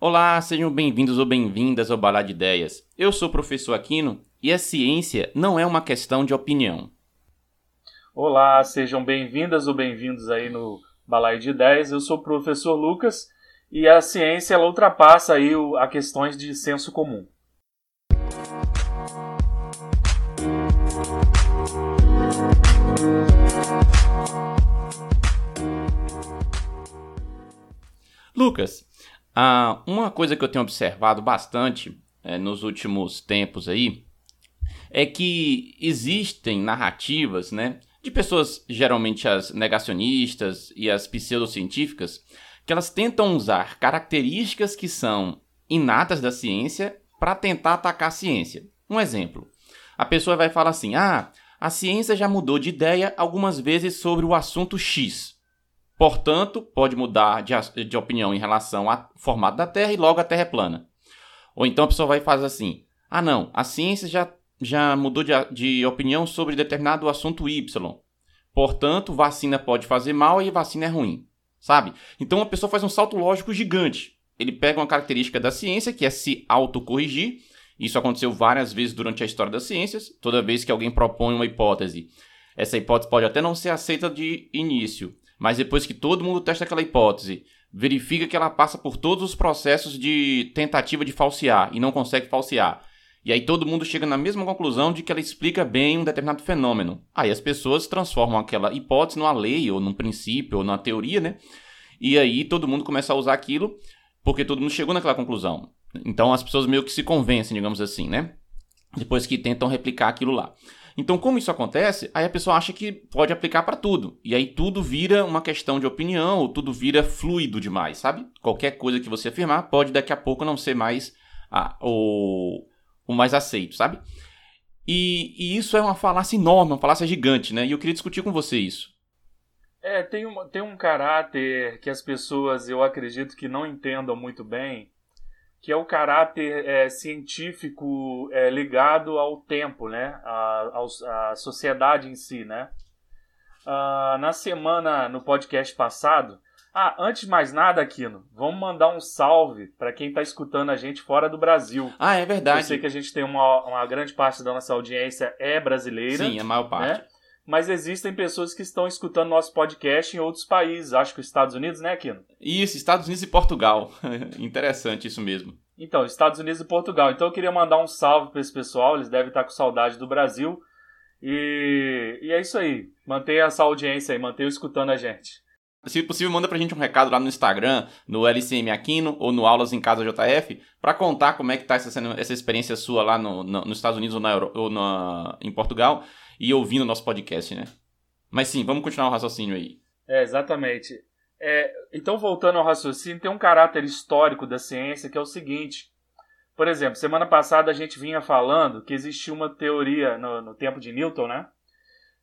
Olá, sejam bem-vindos ou bem-vindas ao Balá de Ideias. Eu sou o professor Aquino e a ciência não é uma questão de opinião. Olá, sejam bem-vindas ou bem-vindos aí no Balaio de Ideias. Eu sou o professor Lucas e a ciência ela ultrapassa aí a questões de senso comum. Lucas, ah, uma coisa que eu tenho observado bastante é, nos últimos tempos aí é que existem narrativas, né, de pessoas geralmente as negacionistas e as pseudocientíficas, que elas tentam usar características que são inatas da ciência para tentar atacar a ciência. Um exemplo: a pessoa vai falar assim, ah, a ciência já mudou de ideia algumas vezes sobre o assunto X. Portanto, pode mudar de, de opinião em relação ao formato da Terra e logo a Terra é plana. Ou então a pessoa vai fazer assim: ah, não, a ciência já, já mudou de, de opinião sobre determinado assunto Y. Portanto, vacina pode fazer mal e vacina é ruim. Sabe? Então a pessoa faz um salto lógico gigante. Ele pega uma característica da ciência, que é se autocorrigir. Isso aconteceu várias vezes durante a história das ciências. Toda vez que alguém propõe uma hipótese, essa hipótese pode até não ser aceita de início, mas depois que todo mundo testa aquela hipótese, verifica que ela passa por todos os processos de tentativa de falsear e não consegue falsear. E aí todo mundo chega na mesma conclusão de que ela explica bem um determinado fenômeno. Aí as pessoas transformam aquela hipótese numa lei, ou num princípio, ou numa teoria, né? E aí todo mundo começa a usar aquilo porque todo mundo chegou naquela conclusão. Então as pessoas meio que se convencem, digamos assim, né? Depois que tentam replicar aquilo lá. Então, como isso acontece, aí a pessoa acha que pode aplicar para tudo. E aí tudo vira uma questão de opinião, ou tudo vira fluido demais, sabe? Qualquer coisa que você afirmar pode daqui a pouco não ser mais ah, o, o mais aceito, sabe? E, e, isso é uma falácia enorme, uma falácia gigante, né? E eu queria discutir com você isso. É, tem, uma, tem um caráter que as pessoas, eu acredito que não entendam muito bem, que é o caráter é, científico é, ligado ao tempo, né? A, a, sociedade em si, né? Uh, na semana, no podcast passado, ah, antes de mais nada, Aquino, vamos mandar um salve para quem está escutando a gente fora do Brasil. Ah, é verdade. Eu sei que a gente tem uma, uma grande parte da nossa audiência é brasileira. Sim, a maior parte. Né? Mas existem pessoas que estão escutando nosso podcast em outros países. Acho que os Estados Unidos, né, Aquino? Isso, Estados Unidos e Portugal. Interessante isso mesmo. Então, Estados Unidos e Portugal. Então eu queria mandar um salve para esse pessoal, eles devem estar com saudade do Brasil. E, e é isso aí. Mantenha essa audiência aí, mantenha escutando a gente. Se possível, manda pra gente um recado lá no Instagram, no LCM Aquino ou no Aulas em Casa JF, para contar como é que tá essa, essa experiência sua lá no, no, nos Estados Unidos ou, na Euro, ou na, em Portugal e ouvindo o nosso podcast, né? Mas sim, vamos continuar o raciocínio aí. É, exatamente. É, então, voltando ao raciocínio, tem um caráter histórico da ciência que é o seguinte. Por exemplo, semana passada a gente vinha falando que existia uma teoria, no, no tempo de Newton, né?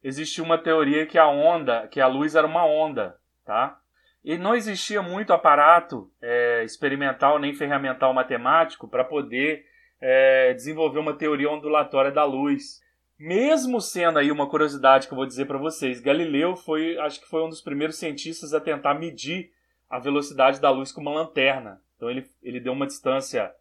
Existia uma teoria que a onda, que a luz era uma onda, tá? E não existia muito aparato é, experimental nem ferramental matemático para poder é, desenvolver uma teoria ondulatória da luz. Mesmo sendo aí uma curiosidade que eu vou dizer para vocês, Galileu foi, acho que foi um dos primeiros cientistas a tentar medir a velocidade da luz com uma lanterna. Então ele, ele deu uma distância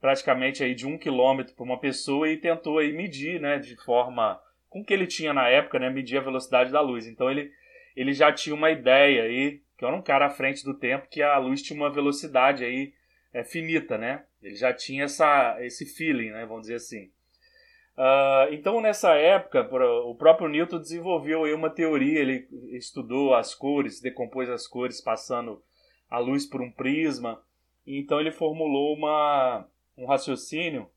praticamente aí de um quilômetro para uma pessoa e tentou aí medir, né, de forma com que ele tinha na época, né, medir a velocidade da luz. Então ele, ele já tinha uma ideia aí, que era um cara à frente do tempo, que a luz tinha uma velocidade aí é, finita, né? Ele já tinha essa, esse feeling, né, vamos dizer assim. Uh, então, nessa época, o próprio Newton desenvolveu uma teoria. Ele estudou as cores, decompôs as cores passando a luz por um prisma. Então, ele formulou uma, um raciocínio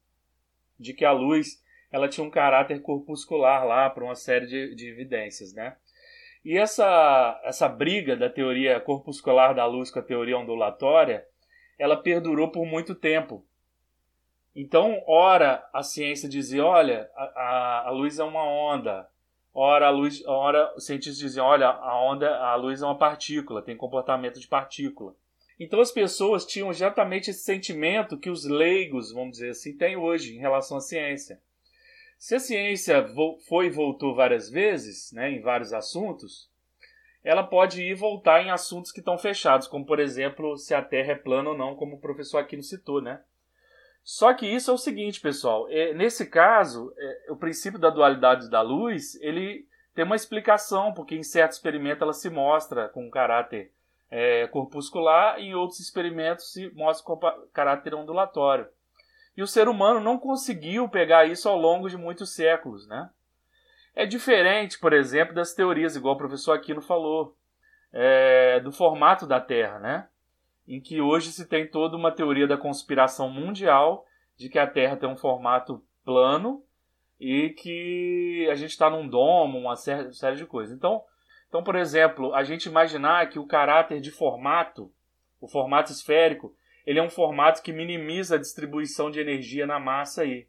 de que a luz ela tinha um caráter corpuscular lá para uma série de, de evidências, né? E essa, essa briga da teoria corpuscular da luz com a teoria ondulatória, ela perdurou por muito tempo. Então, ora a ciência dizia, olha, a, a, a luz é uma onda. Ora a luz, ora os cientistas diziam, olha, a onda, a luz é uma partícula, tem comportamento de partícula. Então as pessoas tinham exatamente esse sentimento que os leigos, vamos dizer assim, têm hoje em relação à ciência. Se a ciência foi e voltou várias vezes, né, em vários assuntos, ela pode ir e voltar em assuntos que estão fechados, como por exemplo se a Terra é plana ou não, como o professor Aquino citou, né? Só que isso é o seguinte, pessoal. É, nesse caso, é, o princípio da dualidade da luz, ele tem uma explicação, porque em certo experimento ela se mostra com um caráter é, corpuscular e em outros experimentos se mostra com caráter ondulatório. E o ser humano não conseguiu pegar isso ao longo de muitos séculos, né? É diferente, por exemplo, das teorias, igual o professor Aquino falou, é, do formato da Terra, né? Em que hoje se tem toda uma teoria da conspiração mundial de que a Terra tem um formato plano e que a gente está num domo, uma série, de coisas. Então, então, por exemplo, a gente imaginar que o caráter de formato, o formato esférico, ele é um formato que minimiza a distribuição de energia na massa aí.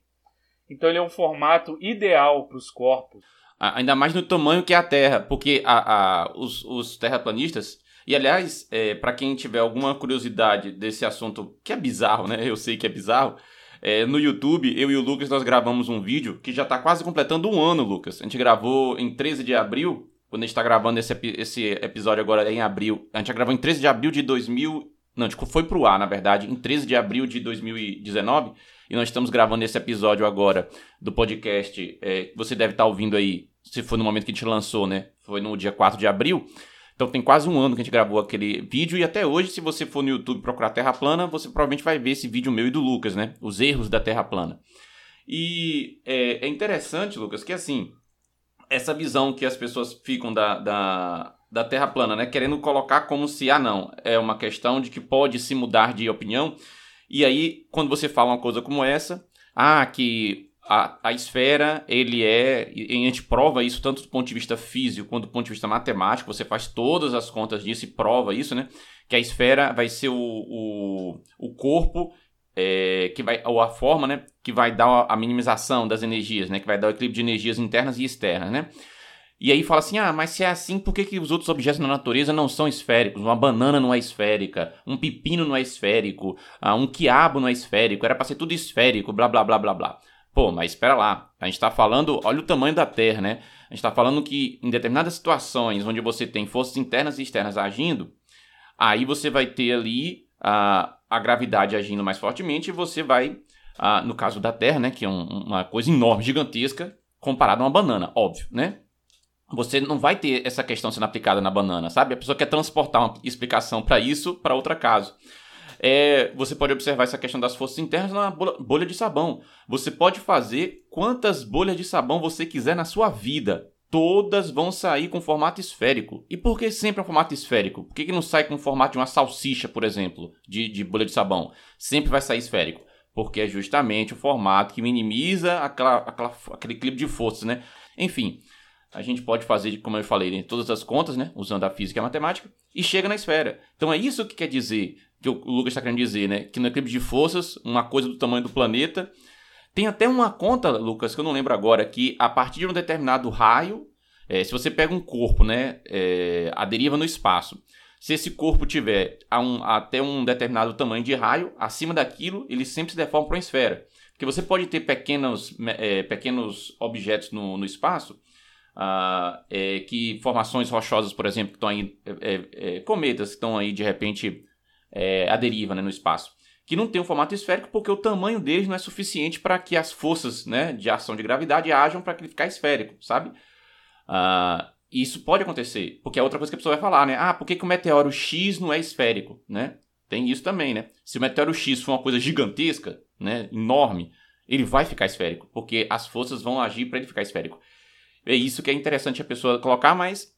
Então ele é um formato ideal para os corpos. Ainda mais no tamanho que é a Terra, porque a, a, os, os terraplanistas. E aliás, é, para quem tiver alguma curiosidade desse assunto, que é bizarro, né? Eu sei que é bizarro. É, no YouTube, eu e o Lucas nós gravamos um vídeo que já está quase completando um ano, Lucas. A gente gravou em 13 de abril, quando a gente está gravando esse, esse episódio agora em abril. A gente gravou em 13 de abril de 2000. Não, tipo, foi pro ar, na verdade, em 13 de abril de 2019. E nós estamos gravando esse episódio agora do podcast. É, você deve estar tá ouvindo aí, se foi no momento que a gente lançou, né? Foi no dia 4 de abril. Então tem quase um ano que a gente gravou aquele vídeo e até hoje, se você for no YouTube procurar Terra Plana, você provavelmente vai ver esse vídeo meu e do Lucas, né? Os erros da Terra Plana. E é, é interessante, Lucas, que assim, essa visão que as pessoas ficam da, da, da Terra plana, né? Querendo colocar como se, ah, não, é uma questão de que pode se mudar de opinião. E aí, quando você fala uma coisa como essa, ah, que a, a esfera, ele é. E a gente prova isso tanto do ponto de vista físico quanto do ponto de vista matemático, você faz todas as contas disso e prova isso, né? Que a esfera vai ser o, o, o corpo é, que vai, ou a forma, né, que vai dar a minimização das energias, né, que vai dar o equilíbrio de energias internas e externas, né. E aí fala assim, ah, mas se é assim, por que, que os outros objetos na natureza não são esféricos? Uma banana não é esférica, um pepino não é esférico, ah, um quiabo não é esférico, era para ser tudo esférico, blá, blá, blá, blá, blá. Pô, mas espera lá, a gente está falando, olha o tamanho da Terra, né? A gente está falando que em determinadas situações onde você tem forças internas e externas agindo, aí você vai ter ali a, a gravidade agindo mais fortemente e você vai, a, no caso da Terra, né, que é um, uma coisa enorme, gigantesca, comparado a uma banana, óbvio, né? Você não vai ter essa questão sendo aplicada na banana, sabe? A pessoa quer transportar uma explicação para isso para outro caso. É, você pode observar essa questão das forças internas na bolha de sabão. Você pode fazer quantas bolhas de sabão você quiser na sua vida. Todas vão sair com formato esférico. E por que sempre é um formato esférico? Por que, que não sai com o formato de uma salsicha, por exemplo, de, de bolha de sabão? Sempre vai sair esférico. Porque é justamente o formato que minimiza aquela, aquela, aquele equilíbrio de forças, né? Enfim, a gente pode fazer, como eu falei, né, todas as contas, né, usando a física e a matemática, e chega na esfera. Então é isso que quer dizer, que o Lucas está querendo dizer, né, que no equilíbrio de forças, uma coisa do tamanho do planeta. Tem até uma conta, Lucas, que eu não lembro agora, que a partir de um determinado raio, é, se você pega um corpo, né, é, a deriva no espaço, se esse corpo tiver a um, até um determinado tamanho de raio, acima daquilo, ele sempre se deforma para uma esfera. Porque você pode ter pequenos, é, pequenos objetos no, no espaço ah, é, que formações rochosas, por exemplo, que estão aí, é, é, é, cometas que estão aí de repente é, deriva né, no espaço, que não tem um formato esférico porque o tamanho deles não é suficiente para que as forças né, de ação de gravidade ajam para que ele ficar esférico, sabe? Ah, isso pode acontecer, porque é outra coisa que a pessoa vai falar, né? Ah, por que, que o meteoro X não é esférico, né? Tem isso também, né? Se o meteoro X for uma coisa gigantesca, né, enorme, ele vai ficar esférico, porque as forças vão agir para ele ficar esférico. É isso que é interessante a pessoa colocar, mas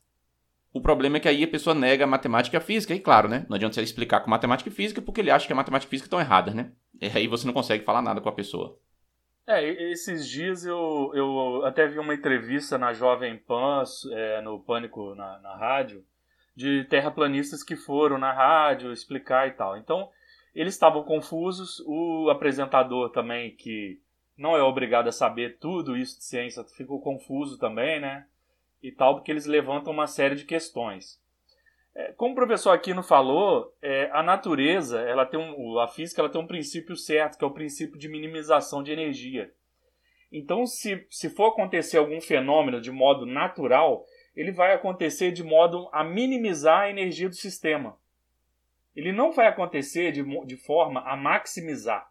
o problema é que aí a pessoa nega a matemática e a física, e claro, né? Não adianta você explicar com matemática e física porque ele acha que a matemática e física estão erradas, né? E aí você não consegue falar nada com a pessoa. É, esses dias eu, eu até vi uma entrevista na Jovem Pan, é, no Pânico na, na rádio, de terraplanistas que foram na rádio explicar e tal. Então, eles estavam confusos, o apresentador também, que não é obrigado a saber tudo isso de ciência, ficou confuso também, né? E tal, porque eles levantam uma série de questões. É, como o professor Aquino falou, é, a natureza, ela tem um, a física, ela tem um princípio certo, que é o princípio de minimização de energia. Então, se, se for acontecer algum fenômeno de modo natural, ele vai acontecer de modo a minimizar a energia do sistema. Ele não vai acontecer de, de forma a maximizar.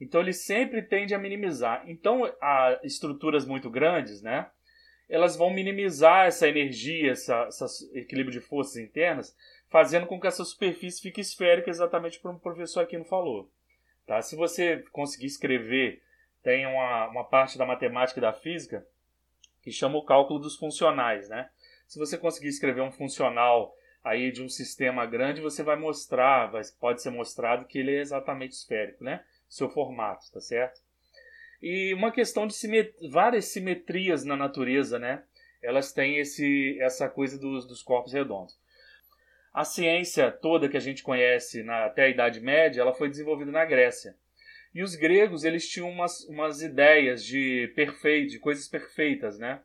Então ele sempre tende a minimizar. Então, a estruturas muito grandes, né? Elas vão minimizar essa energia, essa, esse equilíbrio de forças internas, fazendo com que essa superfície fique esférica, exatamente como o professor Aquino falou. Tá? Se você conseguir escrever, tem uma, uma parte da matemática e da física que chama o cálculo dos funcionais, né? Se você conseguir escrever um funcional aí de um sistema grande, você vai mostrar, vai, pode ser mostrado que ele é exatamente esférico, né? Seu formato, tá certo? E uma questão de simet várias simetrias na natureza, né? Elas têm esse, essa coisa dos, dos corpos redondos. A ciência toda que a gente conhece na, até a Idade Média, ela foi desenvolvida na Grécia. E os gregos, eles tinham umas, umas ideias de perfeito, de coisas perfeitas, né?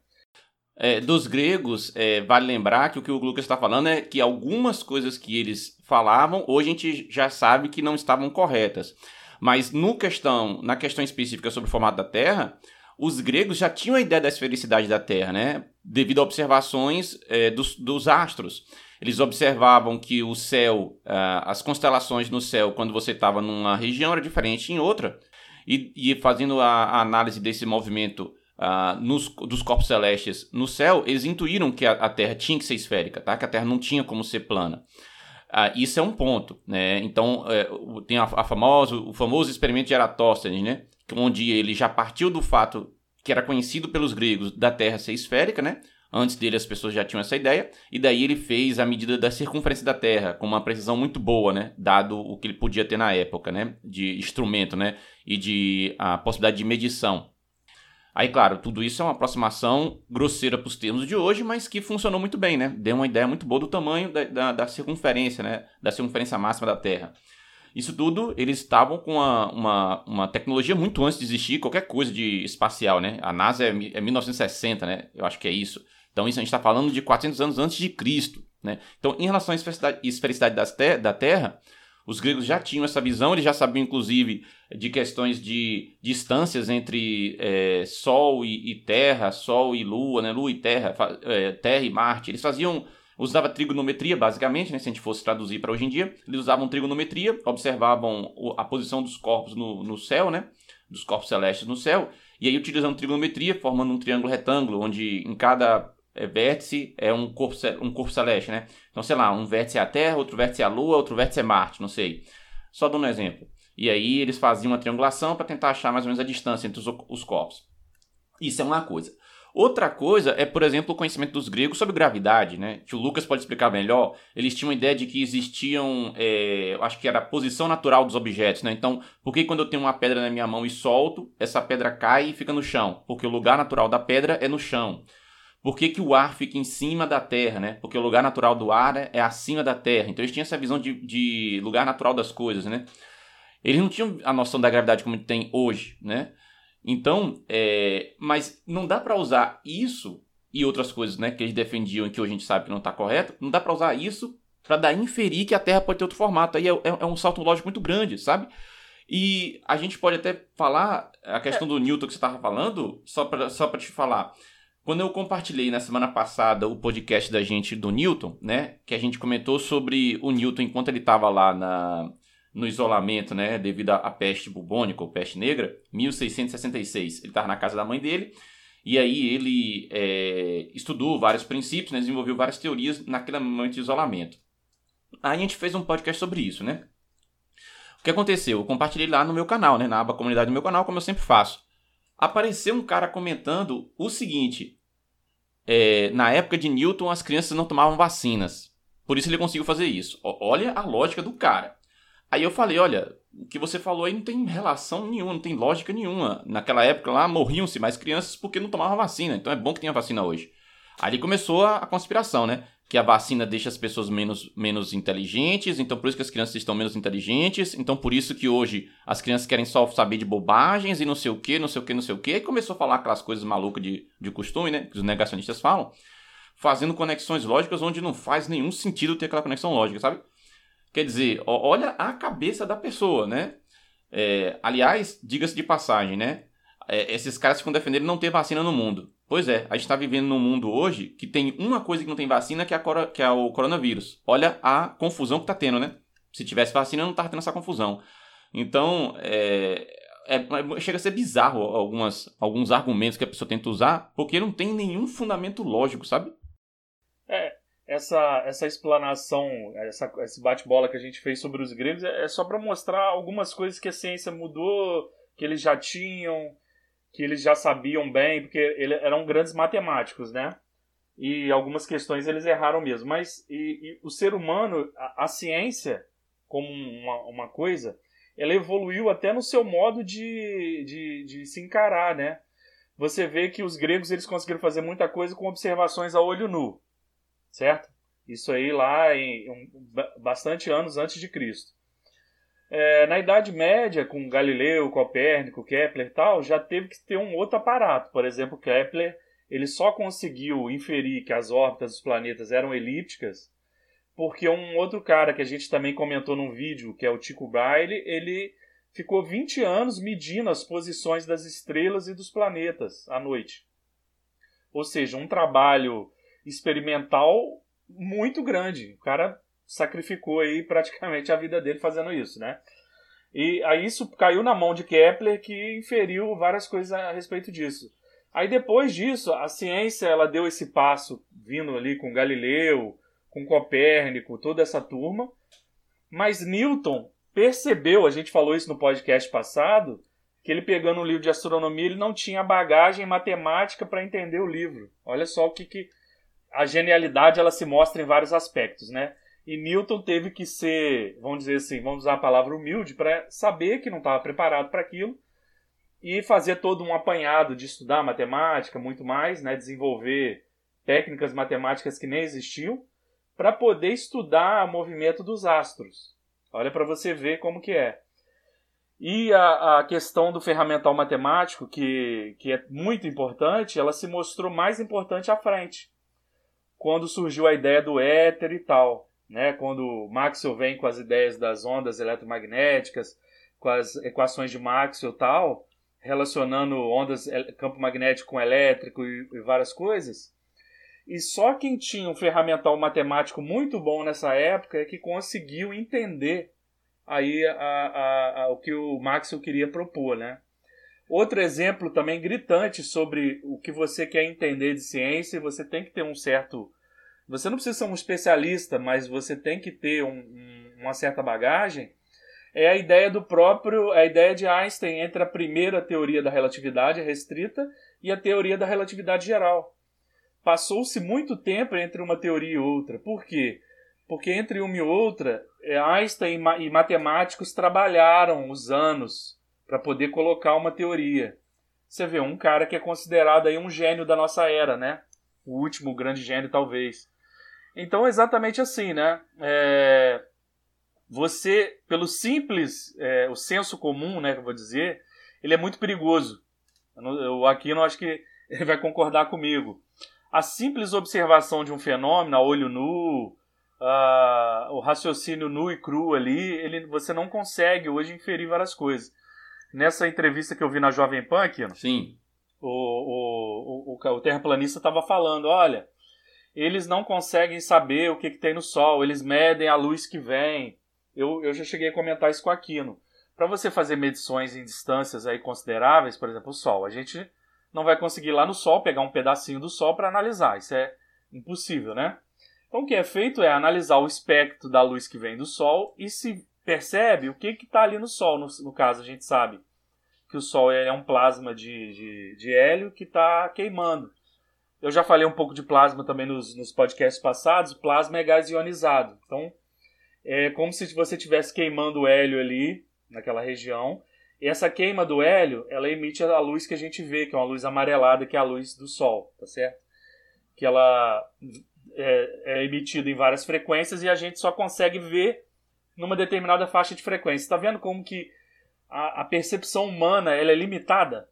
É, dos gregos, é, vale lembrar que o que o Lucas está falando é que algumas coisas que eles falavam, hoje a gente já sabe que não estavam corretas. Mas no questão, na questão específica sobre o formato da Terra, os gregos já tinham a ideia da esfericidade da Terra, né? Devido a observações é, dos, dos astros. Eles observavam que o céu, uh, as constelações no céu, quando você estava numa região, era diferente em outra. E, e fazendo a, a, análise desse movimento uh, nos, dos corpos celestes no céu, eles intuíram que a, a, Terra tinha que ser esférica, tá? que a Terra não tinha como ser plana. Uh, isso é um ponto. Né? Então, uh, tem a, a o famoso experimento de Eratóstenes, né? onde ele já partiu do fato que era conhecido pelos gregos da Terra ser esférica, né? Antes dele as pessoas já tinham essa ideia, e daí ele fez a medida da circunferência da Terra com uma precisão muito boa, né, dado o que ele podia ter na época, né, de instrumento, né, e de a possibilidade de medição. Aí, claro, tudo isso é uma aproximação grosseira para os termos de hoje, mas que funcionou muito bem, né? Deu uma ideia muito boa do tamanho da, da, da circunferência, né? Da circunferência máxima da Terra. Isso tudo, eles estavam com uma, uma, uma, tecnologia muito antes de existir qualquer coisa de espacial, né? A NASA é, é 1960, né? Eu acho que é isso. Então isso a gente está falando de 400 anos antes de Cristo. Né? Então, em relação à esfericidade, esfericidade ter da Terra, os gregos já tinham essa visão, eles já sabiam, inclusive, de questões de distâncias entre é, Sol e, e, Terra, Sol e Lua, né? Lua e Terra, é, Terra e Marte. Eles faziam, usavam trigonometria, basicamente, né? se a gente fosse traduzir para hoje em dia. Eles usavam trigonometria, observavam a posição dos corpos no, no céu, né? dos corpos celestes no céu, e aí utilizando trigonometria, formando um triângulo retângulo, onde em cada é, vértice é um corpo, um corpo celeste, né? Então, sei lá, um vértice é a Terra, outro vértice é a Lua, outro vértice é Marte, não sei. Só dando um exemplo. E aí eles faziam uma triangulação para tentar achar mais ou menos a distância entre os, os corpos. Isso é uma coisa. Outra coisa é, por exemplo, o conhecimento dos gregos sobre gravidade, né? Que o Lucas pode explicar melhor. Eles tinham a ideia de que existiam, é, acho que era a posição natural dos objetos, né? Então, por que quando eu tenho uma pedra na minha mão e solto, essa pedra cai e fica no chão? Porque o lugar natural da pedra é no chão. Por que, que o ar fica em cima da Terra, né? Porque o lugar natural do ar é, é acima da Terra. Então eles tinham essa visão de, de lugar natural das coisas, né? Eles não tinham a noção da gravidade como tem hoje, né? Então, é... mas não dá para usar isso e outras coisas, né, que eles defendiam e que hoje a gente sabe que não está correto, não dá para usar isso para dar inferir que a Terra pode ter outro formato. Aí é, é, é, um salto lógico muito grande, sabe? E a gente pode até falar a questão do Newton que você estava falando, só para só te falar. Quando eu compartilhei na semana passada o podcast da gente do Newton, né? Que a gente comentou sobre o Newton enquanto ele estava lá na, no isolamento, né? Devido à peste bubônica ou peste negra, 1666. Ele estava na casa da mãe dele. E aí ele é, estudou vários princípios, né, desenvolveu várias teorias naquele momento de isolamento. Aí a gente fez um podcast sobre isso, né? O que aconteceu? Eu compartilhei lá no meu canal, né, na aba comunidade do meu canal, como eu sempre faço. Apareceu um cara comentando o seguinte: é, na época de Newton, as crianças não tomavam vacinas. Por isso ele conseguiu fazer isso. Olha a lógica do cara. Aí eu falei, olha, o que você falou aí não tem relação nenhuma, não tem lógica nenhuma. Naquela época lá morriam-se mais crianças porque não tomavam vacina. Então é bom que tenha vacina hoje. Aí começou a, a conspiração, né? Que a vacina deixa as pessoas menos, menos inteligentes, então por isso que as crianças estão menos inteligentes, então por isso que hoje as crianças querem só saber de bobagens e não sei o que, não sei o que, não sei o que, e começou a falar aquelas coisas malucas de, de costume, né, que os negacionistas falam, fazendo conexões lógicas onde não faz nenhum sentido ter aquela conexão lógica, sabe? Quer dizer, olha a cabeça da pessoa, né? É, aliás, diga-se de passagem, né? É, esses caras ficam defendendo não ter vacina no mundo. Pois é, a gente está vivendo num mundo hoje que tem uma coisa que não tem vacina, que é, a, que é o coronavírus. Olha a confusão que está tendo, né? Se tivesse vacina, não tava tendo essa confusão. Então, é, é, é, chega a ser bizarro algumas, alguns argumentos que a pessoa tenta usar, porque não tem nenhum fundamento lógico, sabe? É, essa, essa explanação, essa, esse bate-bola que a gente fez sobre os gregos é, é só para mostrar algumas coisas que a ciência mudou, que eles já tinham, que eles já sabiam bem, porque eles eram grandes matemáticos, né? E algumas questões eles erraram mesmo. Mas e, e o ser humano, a, a ciência, como uma, uma coisa, ela evoluiu até no seu modo de, de, de, se encarar, né? Você vê que os gregos eles conseguiram fazer muita coisa com observações a olho nu, certo? Isso aí lá em, em bastante anos antes de Cristo. É, na Idade Média, com Galileu, Copérnico, Kepler e tal, já teve que ter um outro aparato. Por exemplo, Kepler ele só conseguiu inferir que as órbitas dos planetas eram elípticas porque um outro cara que a gente também comentou num vídeo, que é o Tico Braille, ele ficou 20 anos medindo as posições das estrelas e dos planetas à noite. Ou seja, um trabalho experimental muito grande. O cara sacrificou aí praticamente a vida dele fazendo isso, né? E aí isso caiu na mão de Kepler, que inferiu várias coisas a respeito disso. Aí depois disso, a ciência ela deu esse passo vindo ali com Galileu, com Copérnico, toda essa turma. Mas Newton percebeu, a gente falou isso no podcast passado, que ele pegando um livro de astronomia, ele não tinha bagagem matemática para entender o livro. Olha só o que, que a genialidade ela se mostra em vários aspectos, né? E Newton teve que ser, vamos dizer assim, vamos usar a palavra humilde para saber que não estava preparado para aquilo e fazer todo um apanhado de estudar matemática, muito mais, né, desenvolver técnicas matemáticas que nem existiam para poder estudar o movimento dos astros. Olha para você ver como que é. E a, a, questão do ferramental matemático, que, que é muito importante, ela se mostrou mais importante à frente. Quando surgiu a ideia do éter e tal. Né? Quando Maxwell vem com as ideias das ondas eletromagnéticas, com as equações de Maxwell e tal, relacionando ondas, campo magnético com elétrico e, e várias coisas, e só quem tinha um ferramental matemático muito bom nessa época é que conseguiu entender aí a, a, a, o que o Maxwell queria propor, né? Outro exemplo também gritante sobre o que você quer entender de ciência, você tem que ter um certo. Você não precisa ser um especialista, mas você tem que ter um, um, uma certa bagagem. É a ideia do próprio, a ideia de Einstein entre a primeira teoria da relatividade restrita e a teoria da relatividade geral passou-se muito tempo entre uma teoria e outra. Por quê? Porque entre uma e outra, é, Einstein e matemáticos trabalharam os anos para poder colocar uma teoria. Você vê um cara que é considerado aí um gênio da nossa era, né? O último grande gênio, talvez. Então, é exatamente assim, né? É... Você, pelo simples, é, o senso comum, né, que eu vou dizer, ele é muito perigoso. Eu, aqui não acho que ele vai concordar comigo a simples observação de um fenômeno a olho nu, uh, o raciocínio nu e cru ali, ele, você não consegue hoje inferir várias coisas. Nessa entrevista que eu vi na Jovem Pan aqui, Sim. O, o, o, o terraplanista estava falando, olha, eles não conseguem saber o que, que tem no Sol, eles medem a luz que vem. Eu, eu já cheguei a comentar isso com Aquino. Para você fazer medições em distâncias aí consideráveis, por exemplo, o Sol, a gente não vai conseguir lá no Sol pegar um pedacinho do Sol para analisar. Isso é impossível, né? Então o que é feito é analisar o espectro da luz que vem do Sol e se percebe o que está ali no Sol. No, no, caso, a gente sabe que o Sol é um plasma de, de, de hélio que está queimando. Eu já falei um pouco de plasma também nos, nos podcasts passados. Plasma é gás ionizado. Então é como se você estivesse queimando o hélio ali naquela região e essa queima do hélio, ela emite a luz que a gente vê, que é uma luz amarelada, que é a luz do Sol, tá certo? Que ela é, é emitida em várias frequências e a gente só consegue ver numa determinada faixa de frequência. Está vendo como que a, a, percepção humana ela é limitada?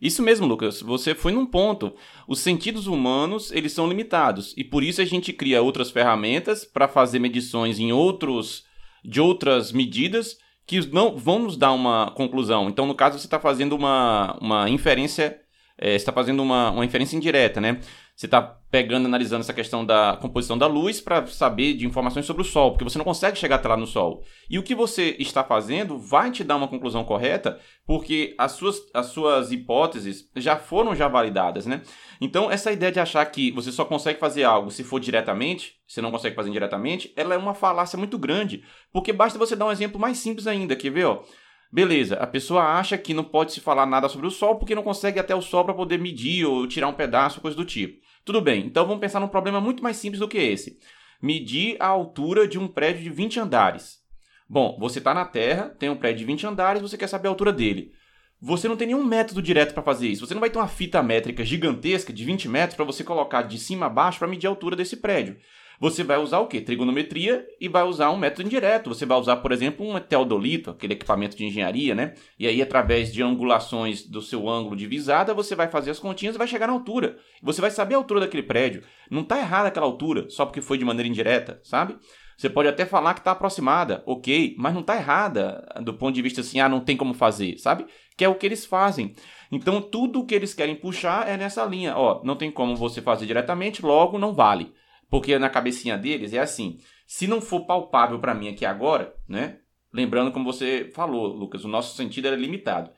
Isso mesmo, Lucas. Você foi num ponto. Os sentidos humanos eles são limitados e por isso a gente cria outras ferramentas para fazer medições em outros de outras medidas que não vão nos dar uma conclusão. Então, no caso, você está fazendo uma, uma inferência é, você está fazendo uma, uma inferência indireta, né? Você está pegando, analisando essa questão da composição da luz para saber de informações sobre o Sol, porque você não consegue chegar até lá no Sol. E o que você está fazendo vai te dar uma conclusão correta, porque as suas, as suas hipóteses já foram já validadas, né? Então, essa ideia de achar que você só consegue fazer algo se for diretamente, você não consegue fazer indiretamente, ela é uma falácia muito grande, porque basta você dar um exemplo mais simples ainda, quer ver, ó? Beleza, a pessoa acha que não pode se falar nada sobre o Sol porque não consegue até o Sol para poder medir ou tirar um pedaço, coisa do tipo. Tudo bem, então vamos pensar num problema muito mais simples do que esse. Medir a altura de um prédio de 20 andares. Bom, você está na Terra, tem um prédio de 20 andares, você quer saber a altura dele. Você não tem nenhum método direto para fazer isso. Você não vai ter uma fita métrica gigantesca de 20 metros para você colocar de cima a baixo para medir a altura desse prédio você vai usar o quê? Trigonometria e vai usar um método indireto. Você vai usar, por exemplo, um teodolito, aquele equipamento de engenharia, né? E aí, através de angulações do seu ângulo de visada, você vai fazer as continhas e vai chegar na altura. Você vai saber a altura daquele prédio. Não está errada aquela altura, só porque foi de maneira indireta, sabe? Você pode até falar que está aproximada, ok, mas não está errada do ponto de vista assim, ah, não tem como fazer, sabe? Que é o que eles fazem. Então, tudo o que eles querem puxar é nessa linha. Ó, não tem como você fazer diretamente, logo não vale. Porque na cabecinha deles é assim: se não for palpável para mim aqui agora, né? Lembrando, como você falou, Lucas, o nosso sentido era limitado.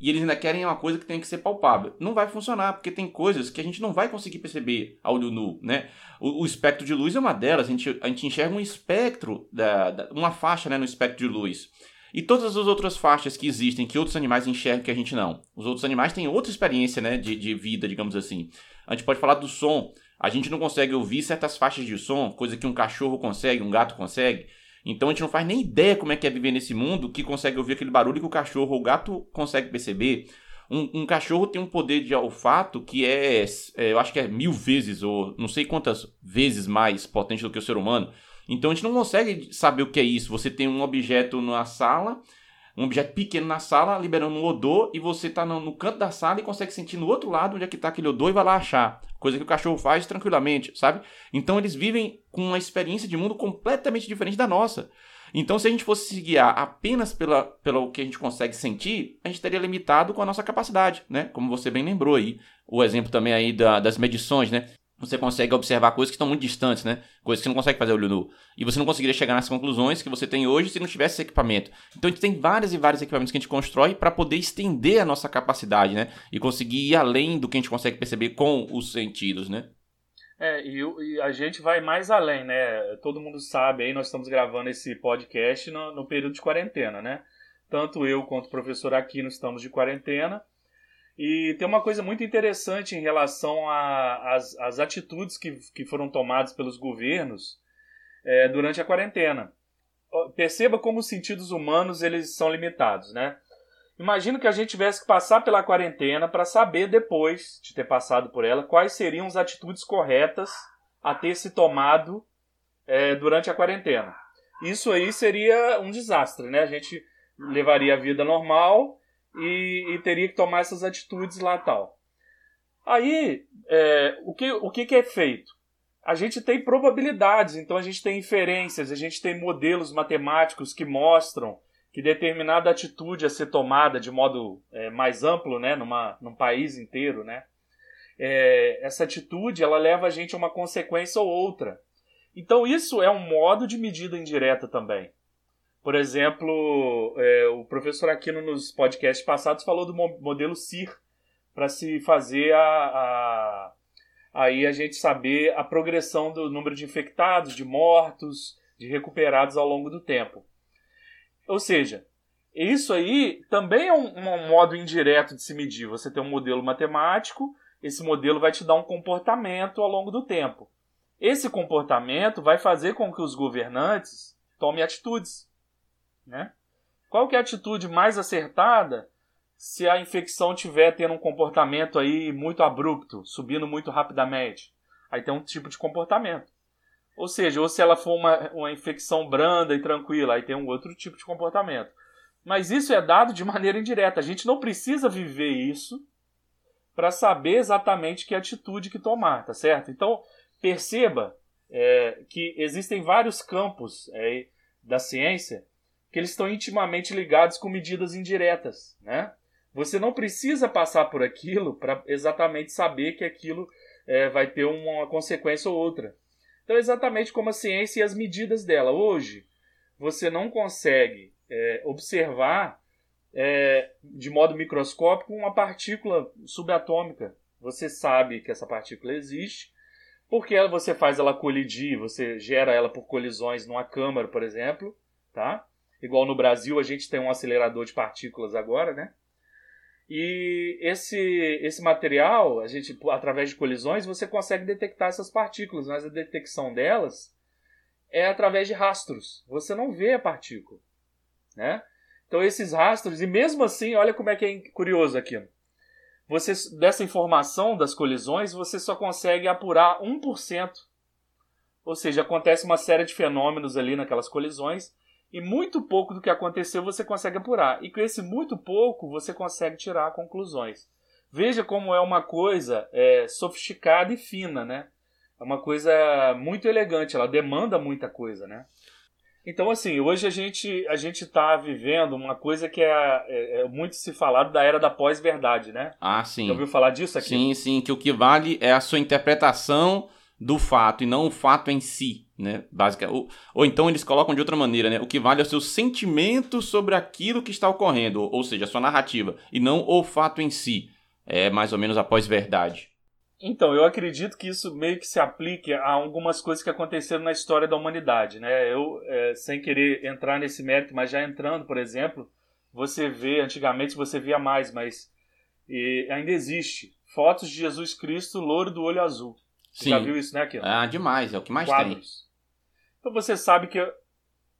E eles ainda querem uma coisa que tem que ser palpável. Não vai funcionar, porque tem coisas que a gente não vai conseguir perceber a olho nu, né? O, o espectro de luz é uma delas. A gente, a gente enxerga um espectro, da, da, uma faixa né, no espectro de luz. E todas as outras faixas que existem, que outros animais enxergam que a gente não. Os outros animais têm outra experiência né, de, de vida, digamos assim. A gente pode falar do som. A gente não consegue ouvir certas faixas de som, coisa que um cachorro consegue, um gato consegue. Então a gente não faz nem ideia como é que é viver nesse mundo que consegue ouvir aquele barulho que o cachorro ou o gato consegue perceber. Um, um, cachorro tem um poder de olfato que é, é, eu acho que é mil vezes, ou não sei quantas vezes mais potente do que o ser humano. Então a gente não consegue saber o que é isso. Você tem um objeto na sala um objeto pequeno na sala, liberando um odor, e você está no, no, canto da sala e consegue sentir no outro lado onde é que está aquele odor e vai lá achar. Coisa que o cachorro faz tranquilamente, sabe? Então eles vivem com uma experiência de mundo completamente diferente da nossa. Então, se a gente fosse se guiar apenas pela, pelo que a gente consegue sentir, a gente estaria limitado com a nossa capacidade, né? Como você bem lembrou aí. O exemplo também aí da, das medições, né? Você consegue observar coisas que estão muito distantes, né? Coisas que você não consegue fazer olho nu. E você não conseguiria chegar nas conclusões que você tem hoje se não tivesse esse equipamento. Então a gente tem vários e vários equipamentos que a gente constrói para poder estender a nossa capacidade, né? E conseguir ir além do que a gente consegue perceber com os sentidos, né? É, e, e a gente vai mais além, né? Todo mundo sabe aí, nós estamos gravando esse podcast no, no período de quarentena, né? Tanto eu quanto o professor Aquino estamos de quarentena. E tem uma coisa muito interessante em relação às atitudes que, que foram tomadas pelos governos é, durante a quarentena. Perceba como os sentidos humanos eles são limitados, né? Imagino que a gente tivesse que passar pela quarentena para saber depois de ter passado por ela quais seriam as atitudes corretas a ter se tomado é, durante a quarentena. Isso aí seria um desastre, né? A gente levaria a vida normal e, e teria que tomar essas atitudes lá tal. Aí, é, o, que, o que, que é feito? A gente tem probabilidades, então a gente tem inferências, a gente tem modelos matemáticos que mostram que determinada atitude a ser tomada de modo é, mais amplo, né, numa, num país inteiro, né, é, essa atitude ela leva a gente a uma consequência ou outra. Então isso é um modo de medida indireta também. Por exemplo, é, o professor Aquino nos podcasts passados falou do modelo CIR para se fazer a, a, aí a gente saber a progressão do número de infectados, de mortos, de recuperados ao longo do tempo. Ou seja, isso aí também é um, um modo indireto de se medir. Você tem um modelo matemático, esse modelo vai te dar um comportamento ao longo do tempo. Esse comportamento vai fazer com que os governantes tomem atitudes. Né? Qual que é a atitude mais acertada se a infecção tiver tendo um comportamento aí muito abrupto, subindo muito rapidamente? Aí tem um tipo de comportamento. Ou seja, ou se ela for uma, uma infecção branda e tranquila, aí tem um outro tipo de comportamento. Mas isso é dado de maneira indireta. A gente não precisa viver isso para saber exatamente que atitude que tomar, tá certo? Então, perceba é, que existem vários campos é, da ciência que eles estão intimamente ligados com medidas indiretas, né? Você não precisa passar por aquilo para exatamente saber que aquilo é, vai ter uma consequência ou outra. Então, exatamente como a ciência e as medidas dela. Hoje, você não consegue é, observar é, de modo microscópico uma partícula subatômica. Você sabe que essa partícula existe, porque você faz ela colidir, você gera ela por colisões numa câmara, por exemplo, tá? Igual no Brasil a gente tem um acelerador de partículas agora, né? E esse, esse material, a gente através de colisões, você consegue detectar essas partículas, mas a detecção delas é através de rastros. Você não vê a partícula, né? Então esses rastros, e mesmo assim, olha como é que é curioso aqui. Você, dessa informação das colisões, você só consegue apurar 1%. Ou seja, acontece uma série de fenômenos ali naquelas colisões e muito pouco do que aconteceu você consegue apurar. E com esse muito pouco você consegue tirar conclusões. Veja como é uma coisa é, sofisticada e fina, né? É uma coisa muito elegante, ela demanda muita coisa, né? Então, assim, hoje a gente a gente está vivendo uma coisa que é, é, é, muito se falado da era da pós-verdade, né? Ah, sim. Já ouviu falar disso aqui? Sim, sim, que o que vale é a sua interpretação do fato e não o fato em si, né? Básica. Ou, ou então eles colocam de outra maneira, né? O que vale é o seu sentimento sobre aquilo que está ocorrendo, ou seja, a sua narrativa, e não o fato em si. É mais ou menos a pós-verdade. Então, eu acredito que isso meio que se aplique a algumas coisas que aconteceram na história da humanidade, né? Eu, é, sem querer entrar nesse mérito, mas já entrando, por exemplo, você vê, antigamente você via mais, mas e, ainda existe fotos de Jesus Cristo louro do olho azul. Você Sim. já viu isso, né, aqui? Ah, demais, é o que mais Quadros. tem. Então você sabe que,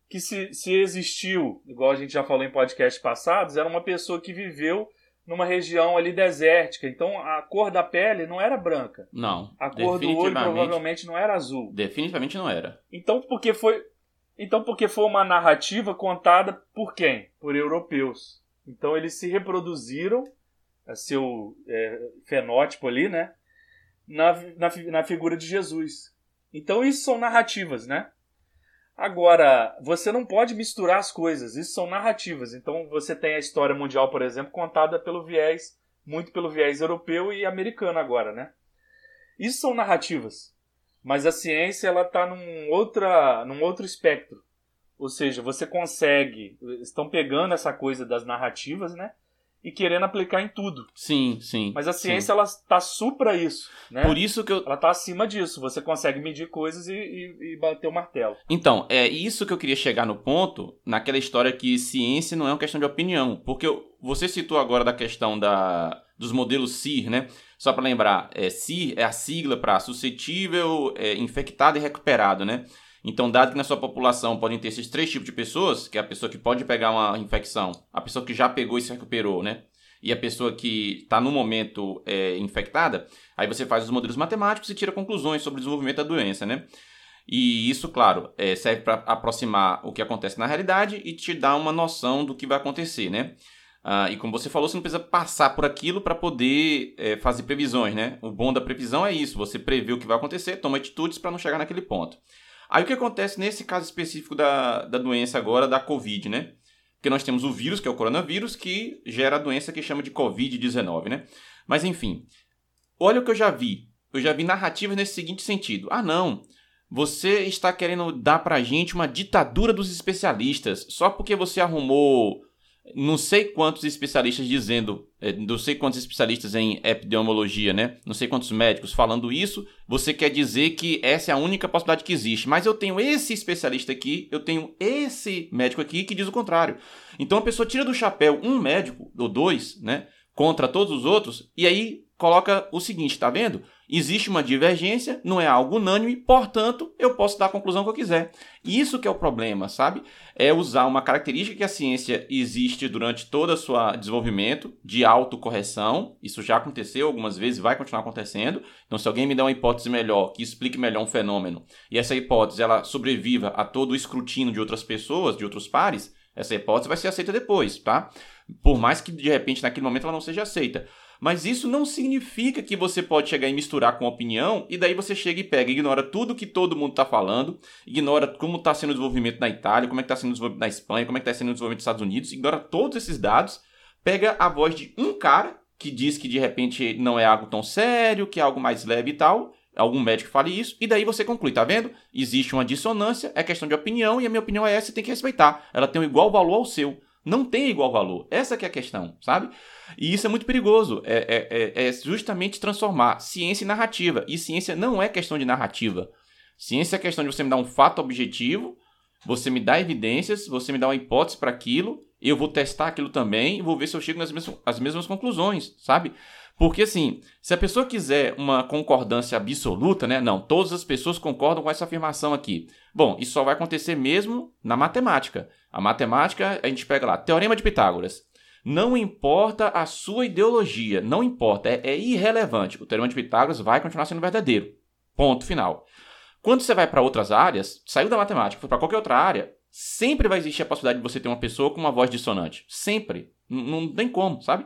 que se, se existiu, igual a gente já falou em podcasts passados, era uma pessoa que viveu numa região ali desértica. Então a cor da pele não era branca. Não. A cor do olho provavelmente não era azul. Definitivamente não era. Então porque foi então porque foi uma narrativa contada por quem? Por europeus. Então eles se reproduziram seu é, fenótipo ali, né? Na, na, na figura de Jesus. Então isso são narrativas, né? Agora, você não pode misturar as coisas, isso são narrativas. Então você tem a história mundial, por exemplo, contada pelo viés, muito pelo viés europeu e americano agora, né? Isso são narrativas. Mas a ciência ela está num, outra, num outro espectro. Ou seja, você consegue. Estão pegando essa coisa das narrativas, né? E querendo aplicar em tudo. Sim, sim. Mas a ciência sim. ela está supra isso, né? Por isso que eu... ela está acima disso. Você consegue medir coisas e, e, e, bater o martelo. Então é isso que eu queria chegar no ponto, naquela história que ciência não é uma questão de opinião, porque você citou agora da questão da dos modelos CIR, né? Só para lembrar, é, CIR é a sigla para suscetível, é, infectado e recuperado, né? Então, dado que na sua população podem ter esses três tipos de pessoas, que é a pessoa que pode pegar uma infecção, a pessoa que já pegou e se recuperou, né? E a pessoa que está no momento é, infectada, aí você faz os modelos matemáticos e tira conclusões sobre o desenvolvimento da doença, né? E isso, claro, é, serve para aproximar o que acontece na realidade e te dar uma noção do que vai acontecer, né? Ah, e como você falou, você não precisa passar por aquilo para poder é, fazer previsões, né? O bom da previsão é isso: você prevê o que vai acontecer, toma atitudes para não chegar naquele ponto. Aí o que acontece nesse caso específico da, da doença agora, da Covid, né? Porque nós temos o vírus, que é o coronavírus, que gera a doença que chama de Covid-19, né? Mas enfim, olha o que eu já vi. Eu já vi narrativas nesse seguinte sentido. Ah, não, você está querendo dar pra gente uma ditadura dos especialistas só porque você arrumou não sei quantos especialistas dizendo, é, não sei quantos especialistas em epidemiologia, né? Não sei quantos médicos falando isso. Você quer dizer que essa é a única possibilidade que existe. Mas eu tenho esse especialista aqui, eu tenho esse médico aqui que diz o contrário. Então a pessoa tira do chapéu um médico ou dois, né? Contra todos os outros, e aí coloca o seguinte, tá vendo? Existe uma divergência, não é algo unânime, portanto, eu posso dar a conclusão que eu quiser. Isso que é o problema, sabe? É usar uma característica que a ciência existe durante todo o seu desenvolvimento, de autocorreção. Isso já aconteceu algumas vezes, vai continuar acontecendo. Então, se alguém me der uma hipótese melhor, que explique melhor um fenômeno, e essa hipótese ela sobreviva a todo o escrutínio de outras pessoas, de outros pares, essa hipótese vai ser aceita depois, tá? Por mais que de repente naquele momento ela não seja aceita. Mas isso não significa que você pode chegar e misturar com opinião e daí você chega e pega, ignora tudo que todo mundo está falando, ignora como está sendo o desenvolvimento na Itália, como é que está sendo o desenvolvimento na Espanha, como é que está sendo o desenvolvimento nos Estados Unidos, ignora todos esses dados pega a voz de um cara que diz que de repente não é algo tão sério, que é algo mais leve e tal, algum médico fale isso, e daí você conclui, tá vendo? Existe uma dissonância, é questão de opinião, e a minha opinião é essa, você tem que respeitar. Ela tem um igual valor ao seu. Não tem igual valor. Essa que é a questão, sabe? E isso é muito perigoso. É, é, é, é justamente transformar ciência em narrativa. E ciência não é questão de narrativa. Ciência é questão de você me dar um fato objetivo, você me dá evidências, você me dá uma hipótese para aquilo, eu vou testar aquilo também e vou ver se eu chego nas mesmas, as mesmas conclusões, sabe? Porque assim, se a pessoa quiser uma concordância absoluta, né? Não, todas as pessoas concordam com essa afirmação aqui. Bom, isso só vai acontecer mesmo na matemática. A matemática, a gente pega lá, Teorema de Pitágoras. Não importa a sua ideologia, não importa, é, é irrelevante. O Teorema de Pitágoras vai continuar sendo verdadeiro. Ponto final. Quando você vai para outras áreas, saiu da matemática, foi para qualquer outra área, sempre vai existir a possibilidade de você ter uma pessoa com uma voz dissonante. Sempre. N não tem como, sabe?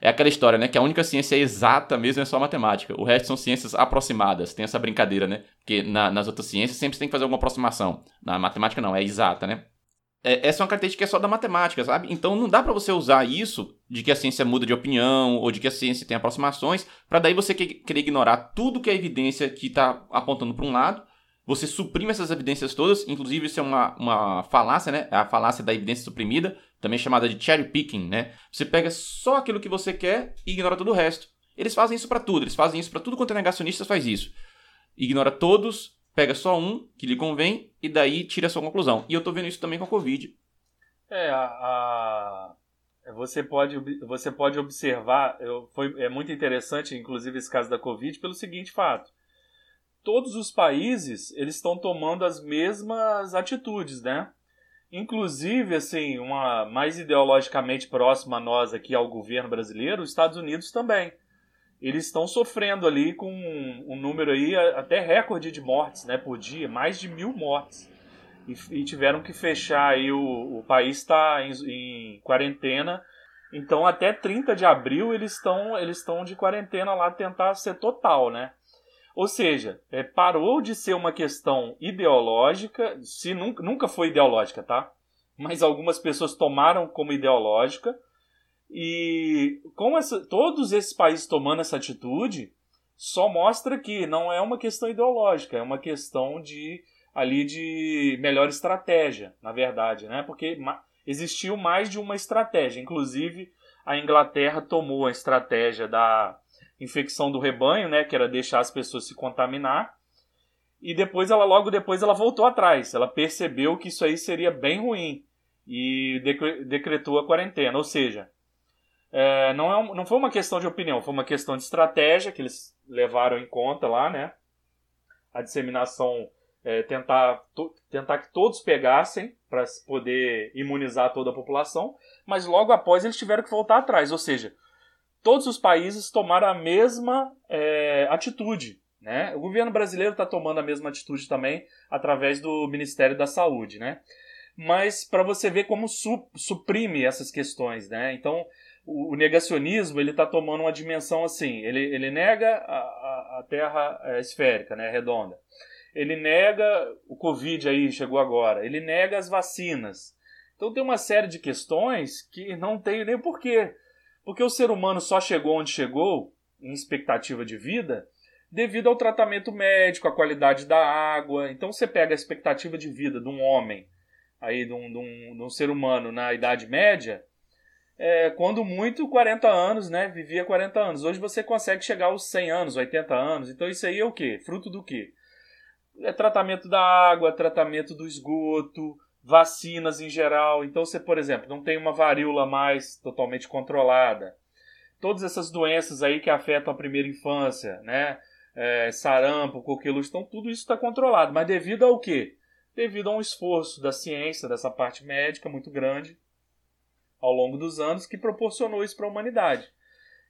É aquela história, né? Que a única ciência exata mesmo é só matemática. O resto são ciências aproximadas. Tem essa brincadeira, né? Porque na, nas outras ciências sempre tem que fazer alguma aproximação. Na matemática não, é exata, né? É, essa é uma característica é só da matemática, sabe? Então não dá para você usar isso de que a ciência muda de opinião ou de que a ciência tem aproximações para daí você querer ignorar tudo que é evidência que está apontando para um lado. Você suprime essas evidências todas, inclusive isso é uma, uma falácia, né? É a falácia da evidência suprimida também chamada de cherry picking, né? Você pega só aquilo que você quer e ignora todo o resto. Eles fazem isso para tudo, eles fazem isso para tudo quanto é negacionista faz isso. Ignora todos, pega só um que lhe convém e daí tira a sua conclusão. E eu tô vendo isso também com a Covid. É, a, a... Você, pode, você pode observar, eu, foi, é muito interessante, inclusive, esse caso da Covid, pelo seguinte fato. Todos os países, eles estão tomando as mesmas atitudes, né? Inclusive, assim, uma mais ideologicamente próxima a nós aqui ao governo brasileiro, os Estados Unidos também. Eles estão sofrendo ali com um, um número aí até recorde de mortes, né, por dia, mais de mil mortes. E, e tiveram que fechar aí o, o país está em, em quarentena. Então, até 30 de abril eles estão eles estão de quarentena lá tentar ser total, né? Ou seja, é, parou de ser uma questão ideológica, se nunca, nunca foi ideológica, tá? Mas algumas pessoas tomaram como ideológica. E com essa, todos esses países tomando essa atitude, só mostra que não é uma questão ideológica, é uma questão de ali de melhor estratégia, na verdade, né? Porque existiu mais de uma estratégia. Inclusive, a Inglaterra tomou a estratégia da infecção do rebanho, né, que era deixar as pessoas se contaminar. E depois ela logo depois ela voltou atrás. Ela percebeu que isso aí seria bem ruim e decretou a quarentena. Ou seja, é, não, é, não foi uma questão de opinião, foi uma questão de estratégia que eles levaram em conta lá, né? A disseminação, é, tentar, to, tentar que todos pegassem para poder imunizar toda a população, mas logo após eles tiveram que voltar atrás. Ou seja, todos os países tomaram a mesma é, atitude. Né? O governo brasileiro está tomando a mesma atitude também através do Ministério da Saúde. Né? Mas para você ver como su suprime essas questões. Né? Então, o, negacionismo ele está tomando uma dimensão assim: ele, ele nega a, a, a Terra é, esférica, né, redonda. Ele nega o Covid aí, chegou agora. Ele nega as vacinas. Então tem uma série de questões que não tem nem porquê. Porque o ser humano só chegou onde chegou, em expectativa de vida, devido ao tratamento médico, à qualidade da água. Então você pega a expectativa de vida de um homem, aí de um, de um, de um ser humano na Idade Média, é, quando muito 40 anos, né? Vivia 40 anos. Hoje você consegue chegar aos 100 anos, 80 anos. Então isso aí é o quê? Fruto do quê? É tratamento da água, tratamento do esgoto, vacinas em geral. Então, você, por exemplo, não tem uma varíola mais totalmente controlada. Todas essas doenças aí que afetam a primeira infância, né? É, sarampo, coqueluche, então tudo isso está controlado. Mas devido ao quê? Devido a um esforço da ciência, dessa parte médica muito grande, ao longo dos anos, que proporcionou isso para a humanidade.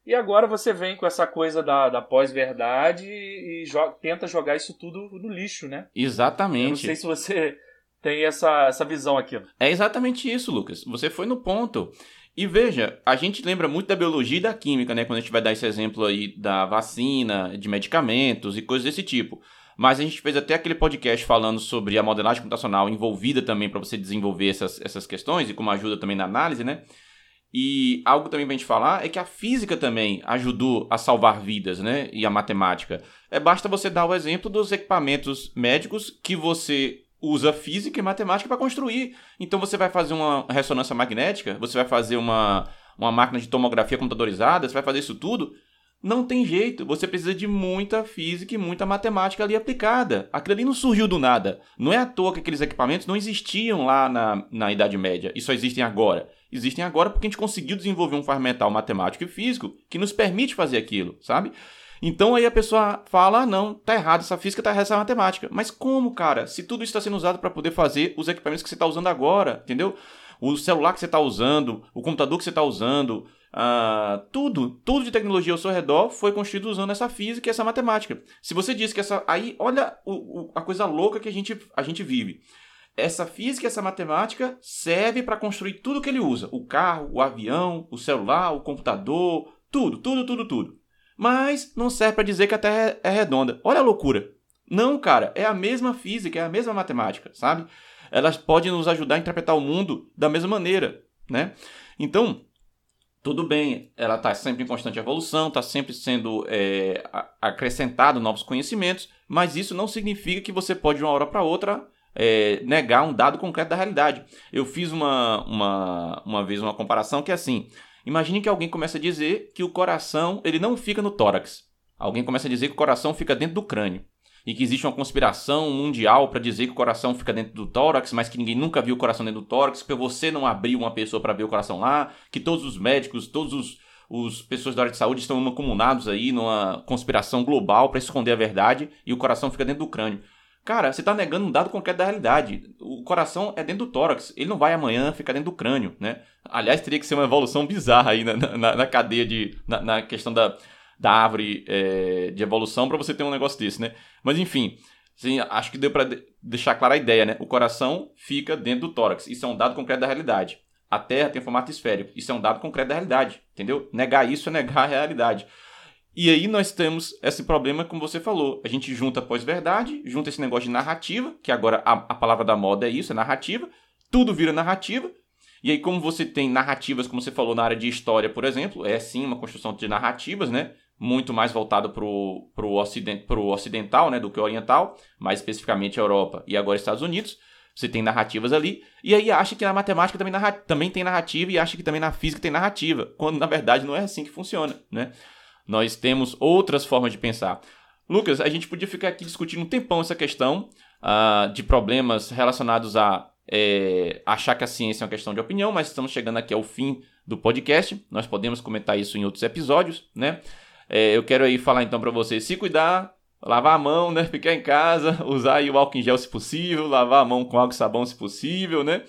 E agora você vem com essa coisa da, da pós-verdade e, e jo tenta jogar isso tudo no lixo, né? Exatamente. Eu não sei se você tem essa, essa visão aqui. É exatamente isso, Lucas. Você foi no ponto. E veja, a gente lembra muito da biologia e da química, né? Quando a gente vai dar esse exemplo aí da vacina, de medicamentos e coisas desse tipo. Mas a gente fez até aquele podcast falando sobre a modelagem computacional envolvida também para você desenvolver essas, essas questões e como ajuda também na análise, né? E algo também pra gente falar é que a física também ajudou a salvar vidas, né? E a matemática. É basta você dar o exemplo dos equipamentos médicos que você usa física e matemática para construir. Então você vai fazer uma ressonância magnética, você vai fazer uma, uma máquina de tomografia computadorizada, você vai fazer isso tudo. Não tem jeito, você precisa de muita física e muita matemática ali aplicada. Aquilo ali não surgiu do nada. Não é à toa que aqueles equipamentos não existiam lá na, na Idade Média e só existem agora existem agora porque a gente conseguiu desenvolver um ferramental matemático e físico que nos permite fazer aquilo, sabe? Então aí a pessoa fala: ah, não, tá errado essa física, tá errado essa matemática. Mas como, cara? Se tudo isso está sendo usado para poder fazer os equipamentos que você está usando agora, entendeu? O celular que você está usando, o computador que você está usando, uh, tudo, tudo de tecnologia ao seu redor foi construído usando essa física e essa matemática. Se você diz que essa. Aí, olha o, o, a coisa louca que a gente, a gente vive essa física, essa matemática serve para construir tudo que ele usa: o carro, o avião, o celular, o computador, tudo, tudo, tudo, tudo. Mas não serve para dizer que a Terra é redonda. Olha a loucura. Não, cara, é a mesma física, é a mesma matemática, sabe? Elas podem nos ajudar a interpretar o mundo da mesma maneira, né? Então, tudo bem, ela está sempre em constante evolução, está sempre sendo é, acrescentado novos conhecimentos, mas isso não significa que você pode de uma hora para outra é, negar um dado concreto da realidade. Eu fiz uma, uma, uma vez uma comparação que é assim: imagine que alguém começa a dizer que o coração ele não fica no tórax. Alguém começa a dizer que o coração fica dentro do crânio. E que existe uma conspiração mundial para dizer que o coração fica dentro do tórax, mas que ninguém nunca viu o coração dentro do tórax, que você não abriu uma pessoa para ver o coração lá, que todos os médicos, todos os, os pessoas da área de saúde estão acumulados aí numa conspiração global para esconder a verdade e o coração fica dentro do crânio. Cara, você está negando um dado concreto da realidade. O coração é dentro do tórax, ele não vai amanhã ficar dentro do crânio, né? Aliás, teria que ser uma evolução bizarra aí na, na, na cadeia de. Na, na, questão da, da árvore é, de evolução para você ter um negócio desse, né? Mas enfim, assim, acho que deu para deixar clara a ideia, né? O coração fica dentro do tórax. Isso é um dado concreto da realidade. A Terra tem formato esférico. Isso é um dado concreto da realidade, entendeu? Negar isso é negar a realidade. E aí nós temos esse problema, como você falou. A gente junta pós-verdade, junta esse negócio de narrativa, que agora a, a palavra da moda é isso, é narrativa. Tudo vira narrativa. E aí, como você tem narrativas, como você falou, na área de história, por exemplo, é sim uma construção de narrativas, né? Muito mais voltado para o ocident, pro ocidental né? do que o oriental, mais especificamente a Europa e agora Estados Unidos. Você tem narrativas ali, e aí acha que na matemática também, narra também tem narrativa e acha que também na física tem narrativa, quando na verdade não é assim que funciona, né? Nós temos outras formas de pensar. Lucas, a gente podia ficar aqui discutindo um tempão essa questão uh, de problemas relacionados a é, achar que a ciência é uma questão de opinião, mas estamos chegando aqui ao fim do podcast. Nós podemos comentar isso em outros episódios, né? É, eu quero aí falar então para você se cuidar, lavar a mão, né? Ficar em casa, usar aí o álcool em gel se possível, lavar a mão com água e sabão se possível, né?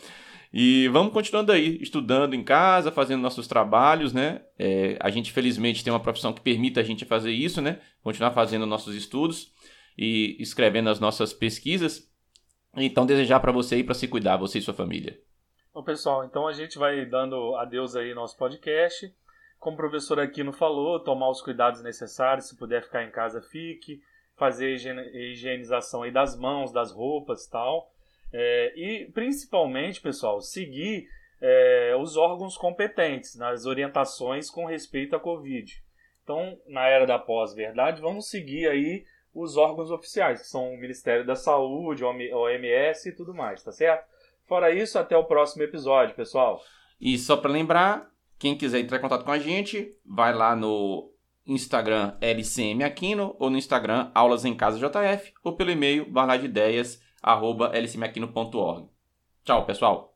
E vamos continuando aí, estudando em casa, fazendo nossos trabalhos, né? É, a gente, felizmente, tem uma profissão que permite a gente fazer isso, né? Continuar fazendo nossos estudos e escrevendo as nossas pesquisas. Então, desejar para você e para se cuidar, você e sua família. Bom, pessoal, então a gente vai dando adeus aí no nosso podcast. Como o professor Aquino falou, tomar os cuidados necessários, se puder ficar em casa, fique. Fazer higienização aí das mãos, das roupas tal. É, e principalmente, pessoal, seguir é, os órgãos competentes nas orientações com respeito à Covid. Então, na era da pós-verdade, vamos seguir aí os órgãos oficiais, que são o Ministério da Saúde, OMS e tudo mais, tá certo? Fora isso, até o próximo episódio, pessoal. E só para lembrar, quem quiser entrar em contato com a gente, vai lá no Instagram LCM Aquino ou no Instagram Aulas em Casa JF ou pelo e-mail barra. Tchau, pessoal!